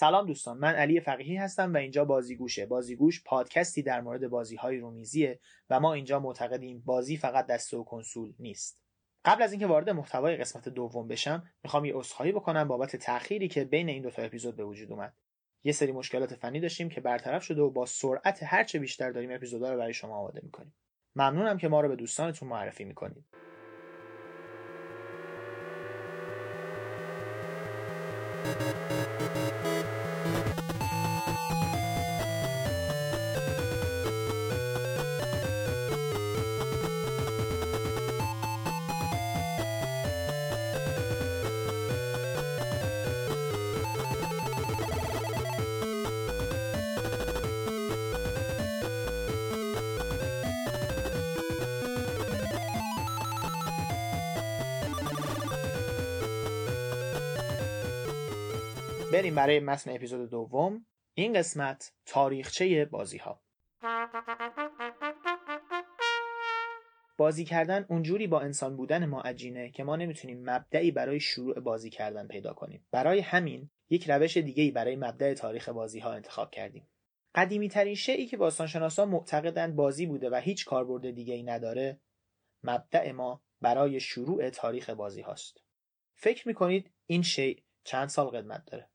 سلام دوستان من علی فقیهی هستم و اینجا بازیگوشه بازیگوش پادکستی در مورد بازی های رومیزیه و ما اینجا معتقدیم بازی فقط دسته و کنسول نیست. قبل از اینکه وارد محتوای قسمت دوم بشم می‌خوام یه عذرخواهی بکنم بابت تأخیری که بین این دو تا اپیزود به وجود اومد. یه سری مشکلات فنی داشتیم که برطرف شده و با سرعت هرچه بیشتر داریم اپیزودا رو برای شما آماده می‌کنیم. ممنونم که ما رو به دوستانتون معرفی می‌کنید. بریم برای متن اپیزود دوم. این قسمت تاریخچه بازی ها بازی کردن اونجوری با انسان بودن ما عجینه که ما نمی‌تونیم مبدعی برای شروع بازی کردن پیدا کنیم. برای همین یک روش دیگه برای مبدع تاریخ بازی ها انتخاب کردیم. قدیمی ترین شیعی که باستانشناسان معتقدند بازی بوده و هیچ کاربرد دیگه ای نداره مبدع ما برای شروع تاریخ بازی هاست فکر می‌کنید این شیء چند سال قدمت داره؟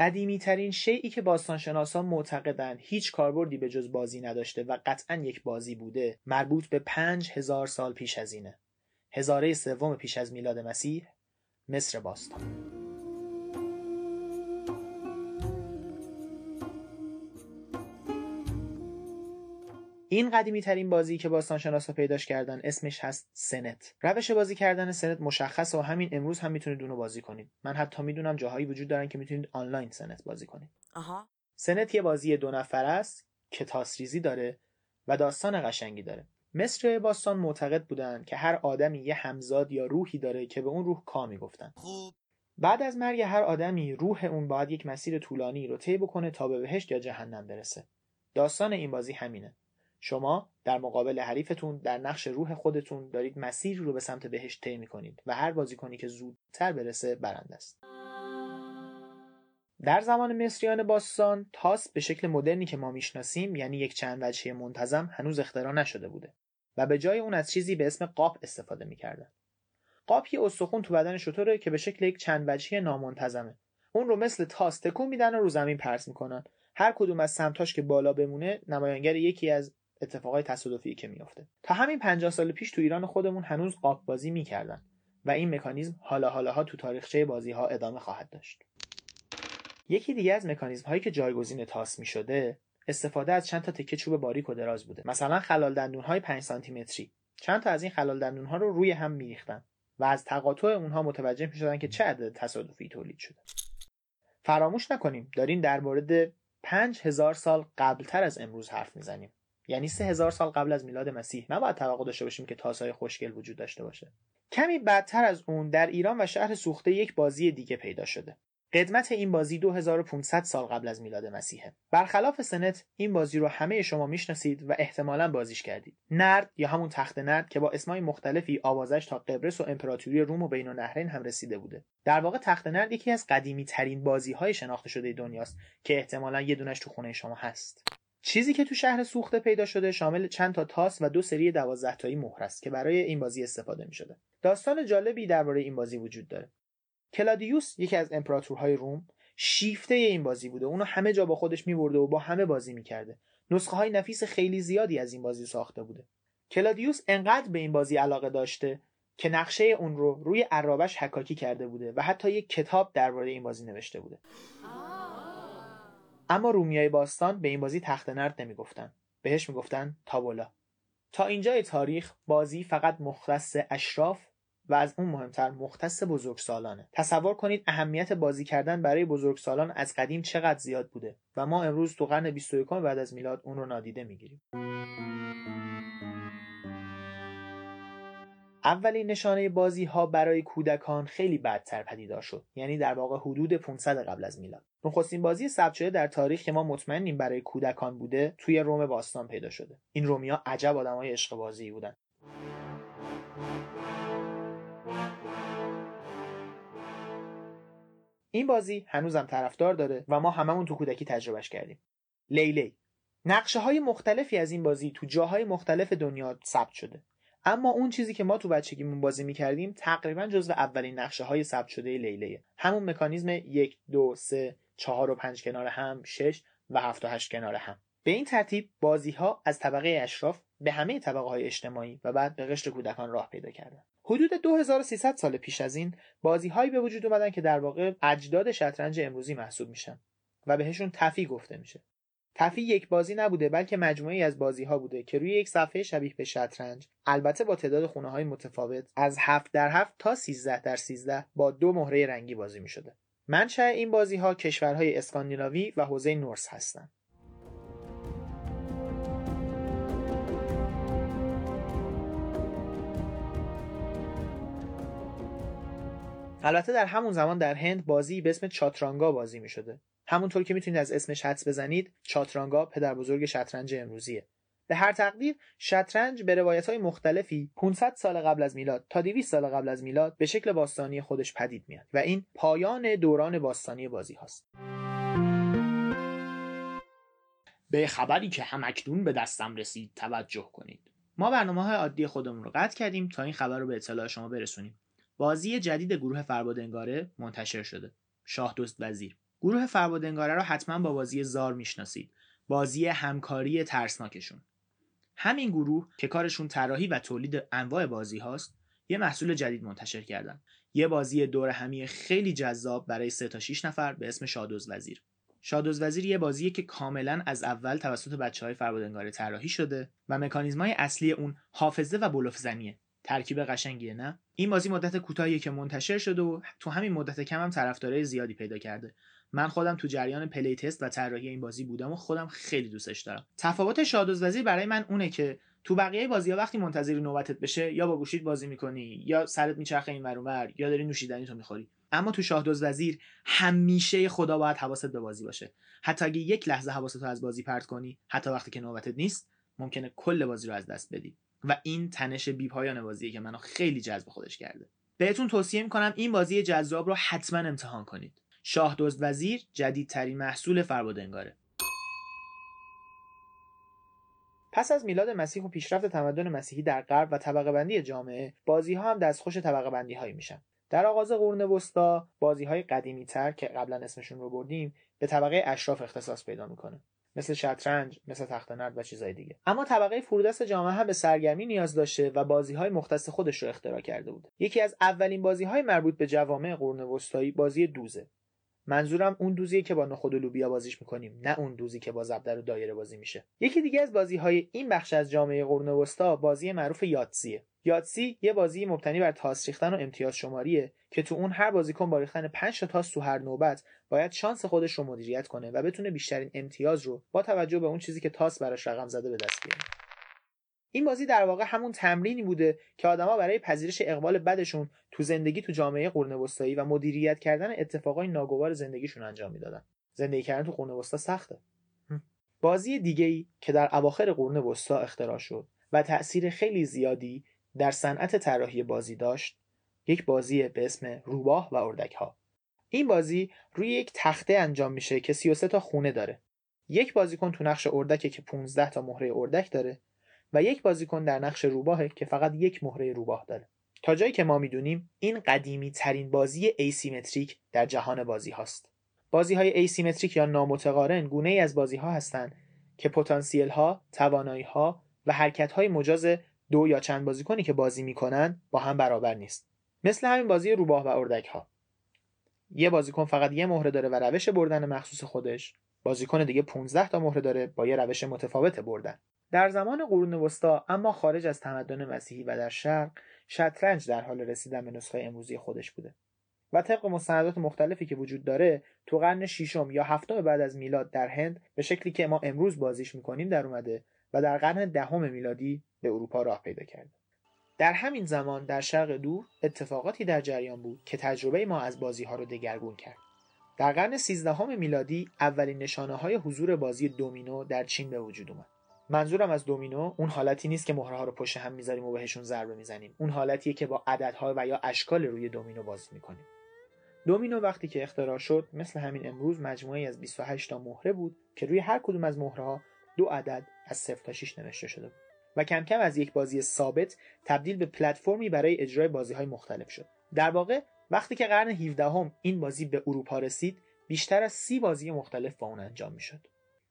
قدیمی ترین شیعی که باستانشناسان معتقدند هیچ کاربردی به جز بازی نداشته و قطعا یک بازی بوده مربوط به پنج هزار سال پیش از اینه. هزاره سوم پیش از میلاد مسیح مصر باستان. این قدیمی ترین بازی که باستان شناسا پیداش کردن اسمش هست سنت. روش بازی کردن سنت مشخصه و همین امروز هم می‌تونید اونو بازی کنید. من حتی می‌دونم جاهایی وجود دارن که می‌تونید آنلاین سنت بازی کنید. آها. سنت یه بازی دو نفر است که تاسریزی داره و داستان قشنگی داره. مصر باستان معتقد بودن که هر آدمی یه همزاد یا روحی داره که به اون روح کا می‌گفتن. خوب. بعد از مرگ هر آدمی روح اون باید یک مسیر طولانی رو طی بکنه تا به بهشت یا جهنم برسه. داستان این بازی همینه. شما در مقابل حریفتون در نقش روح خودتون دارید مسیر رو به سمت بهشت طی می‌کنید و هر بازیکنی که زودتر برسه برنده است. در زمان مصریان باستان تاس به شکل مدرنی که ما می‌شناسیم یعنی یک چند وجهی منتظم هنوز اختراع نشده بوده و به جای اون از چیزی به اسم قاپ استفاده می‌کردن قاپ یه استخون تو بدن شطوره که به شکل یک چند وجهی نامنتظمه. اون رو مثل تاس تکون میدن و رو زمین پرس می‌کنن. هر کدوم از سمتاش که بالا بمونه نمایانگر یکی از اتفاقای تصادفی که میافته. تا همین 50 سال پیش تو ایران خودمون هنوز قاپ بازی می‌کردن و این مکانیزم حالا حالاها تو تاریخچه بازی ها ادامه خواهد داشت. یکی دیگه از مکانیزم هایی که جایگزین تاس می شده استفاده از چند تا تکه چوب باریک و دراز بوده. مثلا خلال دندون های 5 سانتی متری چند تا از این خلال دندون ها رو روی هم میریختن و از تقاطع اونها متوجه می شدن که چه عدد تصادفی تولید شده. فراموش نکنیم داریم در مورد 5000 سال قبلتر از امروز حرف می‌زنیم. یعنی سه هزار سال قبل از میلاد مسیح. نباید توقع داشته باشیم که تاسای خوشگل وجود داشته باشه. کمی بعدتر از اون در ایران و شهر سوخته یک بازی دیگه پیدا شده. قدمت این بازی 2500 سال قبل از میلاد مسیحه. برخلاف سنت این بازی رو همه شما می‌شناسید و احتمالا بازیش کردید. نرد یا همون تخت نرد که با اسمای مختلفی آوازش تا قبرس و امپراتوری روم و بین النهرین هم رسیده بوده. در واقع تخت نرد یکی از قدیمی ترین بازی های شناخته شده دنیاست که احتمالا یه دونش تو خونه شما هست. چیزی که تو شهر سوخته پیدا شده شامل چند تا تاس و دو سری دوازده تایی مهر است که برای این بازی استفاده می شده. داستان جالبی درباره این بازی وجود داره. کلادیوس یکی از امپراتورهای روم شیفته این بازی بوده. اونو همه جا با خودش میبرده و با همه بازی می‌کرده. نسخه های نفیس خیلی زیادی از این بازی ساخته بوده. کلادیوس انقدر به این بازی علاقه داشته که نقشه اون رو روی ارابش حکاکی کرده بوده و حتی یک کتاب درباره این بازی نوشته بوده. اما رومیای باستان به این بازی تخت نرد نمی‌گفتن. بهش می‌گفتن تابولا. تا اینجای تاریخ بازی فقط مختص اشراف و از اون مهمتر مختص بزرگسالانه. تصور کنید اهمیت بازی کردن برای بزرگسالان از قدیم چقدر زیاد بوده و ما امروز تو قرن 21 بعد از میلاد اون رو نادیده می‌گیریم. اولین نشانه بازی ها برای کودکان خیلی بدتر پدیدار شد. یعنی در واقع حدود 500 قبل از میلاد. نخستین بازی ثبت شده در تاریخ که ما مطمئنیم برای کودکان بوده توی روم باستان پیدا شده. این رومیا عجب آدمای عشق بازی بودن. این بازی هنوزم طرفدار داره و ما هممون تو کودکی تجربهش کردیم. لیلی نقشه های مختلفی از این بازی تو جاهای مختلف دنیا ثبت شده. اما اون چیزی که ما تو بچگیمون بازی می‌کردیم تقریبا جزو اولین نقشه های ثبت شده لیلیه. همون مکانیزم یک دو سه چهار و پنج کنار هم شش و هفت و هشت کنار هم. به این ترتیب بازی ها از طبقه اشراف به همه طبقه های اجتماعی و بعد به قشر کودکان راه پیدا کردن. حدود 2300 سال پیش از این بازی هایی به وجود اومدن که در واقع اجداد شطرنج امروزی محسوب میشن و بهشون تفی گفته میشه. تفی یک بازی نبوده بلکه مجموعی از بازی ها بوده که روی یک صفحه شبیه به شطرنج البته با تعداد خونه های متفاوت از 7 در 7 تا 13 در 13 با دو مهره رنگی بازی می شده. منشأ این بازی ها کشورهای اسکاندیناوی و حوزه نورس هستند. البته در همون زمان در هند بازی به اسم چاترانگا بازی می شده همونطور که می‌تونید از اسمش حدس بزنید چاترانگا پدر بزرگ شطرنج امروزیه. به هر تقدیر شطرنج به روایت های مختلفی 500 سال قبل از میلاد تا 200 سال قبل از میلاد به شکل باستانی خودش پدید میاد و این پایان دوران باستانی بازی هاست. به خبری که همکنون به دستم رسید توجه کنید. ما برنامه های عادی خودمون رو قطع کردیم تا این خبر رو به اطلاع شما برسونیم. بازی جدید گروه فربادنگاره منتشر شده. شاه دوست وزیر. گروه فربادنگاره رو حتما با بازی زار می‌شناسید. بازی همکاری ترسناکشون. همین گروه که کارشون طراحی و تولید انواع بازی هاست یه محصول جدید منتشر کردن. یه بازی دور همی خیلی جذاب برای 3 تا 6 نفر به اسم شادوز وزیر. شادوز وزیر یه بازیه که کاملا از اول توسط بچه های فربادنگاره طراحی شده و مکانیزمای اصلی اون حافظه و بلوف زنیه ترکیب قشنگیه نه؟ این بازی مدت کوتاهی که منتشر شده و تو همین مدت کم هم طرفدارای زیادی پیدا کرده. من خودم تو جریان پلی تست و طراحی این بازی بودم و خودم خیلی دوستش دارم. تفاوت شادوز وزیر برای من اونه که تو بقیه بازی ها وقتی منتظر نوبتت بشه یا با گوشیت بازی می‌کنی یا سرت میچرخه این ور یا داری نوشیدنی تو می‌خوری. اما تو شاهدوز وزیر همیشه خدا باید حواست به بازی باشه. حتی اگه یک لحظه حواست از بازی پرت کنی حتی وقتی که نوبتت نیست ممکنه کل بازی رو از دست بدی. و این تنش بی پایان بازیه که منو خیلی جذب خودش کرده. بهتون توصیه می‌کنم این بازی جذاب رو حتما امتحان کنید. شاه وزیر جدیدترین محصول فربادنگاره. پس از میلاد مسیح و پیشرفت تمدن مسیحی در غرب و طبقه بندی جامعه بازی ها هم دستخوش طبقه بندی هایی میشن. در آغاز قرون وسطا بازی های قدیمی تر که قبلا اسمشون رو بردیم به طبقه اشراف اختصاص پیدا می‌کنه. مثل شطرنج مثل تخت نرد و چیزهای دیگه. اما طبقه فرودست جامعه هم به سرگرمی نیاز داشته و بازی های مختص خودش رو اختراع کرده بود. یکی از اولین بازی های مربوط به جوامع قرون وسطایی بازی دوزه. منظورم اون دوزیه که با نخود و لوبیا بازیش می‌کنیم نه اون دوزی که با زبدر و دایره بازی میشه. یکی دیگه از بازی های این بخش از جامعه قرون وسطا بازی معروف یاتسیه. یاتسی یه بازی مبتنی بر تاس ریختن و امتیاز شماریه که تو اون هر بازیکن با ریختن 5 تا تاس تو هر نوبت باید شانس خودش رو مدیریت کنه و بتونه بیشترین امتیاز رو با توجه به اون چیزی که تاس براش رقم زده به دست بیاره. این بازی در واقع همون تمرینی بوده که آدما برای پذیرش اقبال بدشون تو زندگی تو جامعه قرون وسطایی و مدیریت کردن اتفاقای ناگوار زندگیشون انجام می‌دادن. زندگی کردن تو قرون وسطا سخته. بازی دیگه ای که در اواخر قرون وسطا اختراع شد و تأثیر خیلی زیادی در صنعت طراحی بازی داشت یک بازی به اسم روباه و اردک ها این بازی روی یک تخته انجام میشه که 33 تا خونه داره. یک بازیکن تو نقش اردکه که 15 تا مهره اردک داره و یک بازیکن در نقش روباهه که فقط یک مهره روباه داره. تا جایی که ما می‌دونیم این قدیمی ترین بازی asymmetric در جهان بازی هاست. بازی های asymmetric یا نامتقارن گونه ای از بازی ها هستند که پتانسیل ها، توانایی ها و حرکت های مجاز دو یا چند بازیکنی که بازی می‌کنن با هم برابر نیست. مثل همین بازی روباه و اردک ها یه بازیکن فقط یه مهره داره و روش بردن مخصوص خودش بازیکن دیگه 15 تا مهره داره با یه روش متفاوت بردن. در زمان قرون وسطا اما خارج از تمدن مسیحی و در شرق شطرنج در حال رسیدن به نسخه امروزی خودش بوده و طبق مستندات مختلفی که وجود داره تو قرن ششم یا هفتم بعد از میلاد در هند به شکلی که ما امروز بازیش می‌کنیم در اومده و در قرن دهم میلادی به اروپا راه پیدا کرده. در همین زمان در شرق دور اتفاقاتی در جریان بود که تجربه ما از بازی ها رو دگرگون کرد. در قرن سیزدهم میلادی اولین نشانه های حضور بازی دومینو در چین به وجود اومد. منظورم از دومینو اون حالتی نیست که مهره ها رو پشت هم می‌ذاریم و بهشون ضربه می‌زنیم. اون حالتیه که با عددها و یا اشکال روی دومینو بازی می‌کنیم. دومینو وقتی که اختراع شد مثل همین امروز مجموعه از 28 تا مهره بود که روی هر کدوم از مهره ها دو عدد از 0 تا 6 نوشته شده بود. و کم کم از یک بازی ثابت تبدیل به پلتفرمی برای اجرای بازی های مختلف شد. در واقع وقتی که قرن 17 هم این بازی به اروپا رسید بیشتر از سی بازی مختلف با اون انجام می‌شد.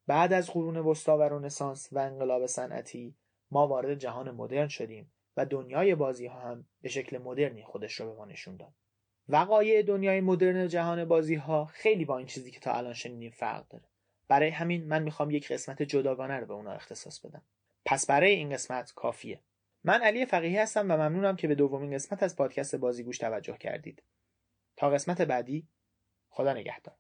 بعد از قرون وسطا و رنسانس و انقلاب صنعتی ما وارد جهان مدرن شدیم و دنیای بازی ها هم به شکل مدرنی خودش رو به ما نشون داد. وقایع دنیای مدرن جهان بازی ها خیلی با این چیزی که تا الان شنیدیم فرق داره. برای همین من می‌خوام یک قسمت جداگانه رو به اونا اختصاص بدم. پس برای این قسمت کافیه. من علی فقیهی هستم و ممنونم که به دومین قسمت از پادکست بازیگوش توجه کردید. تا قسمت بعدی خدا نگهدار.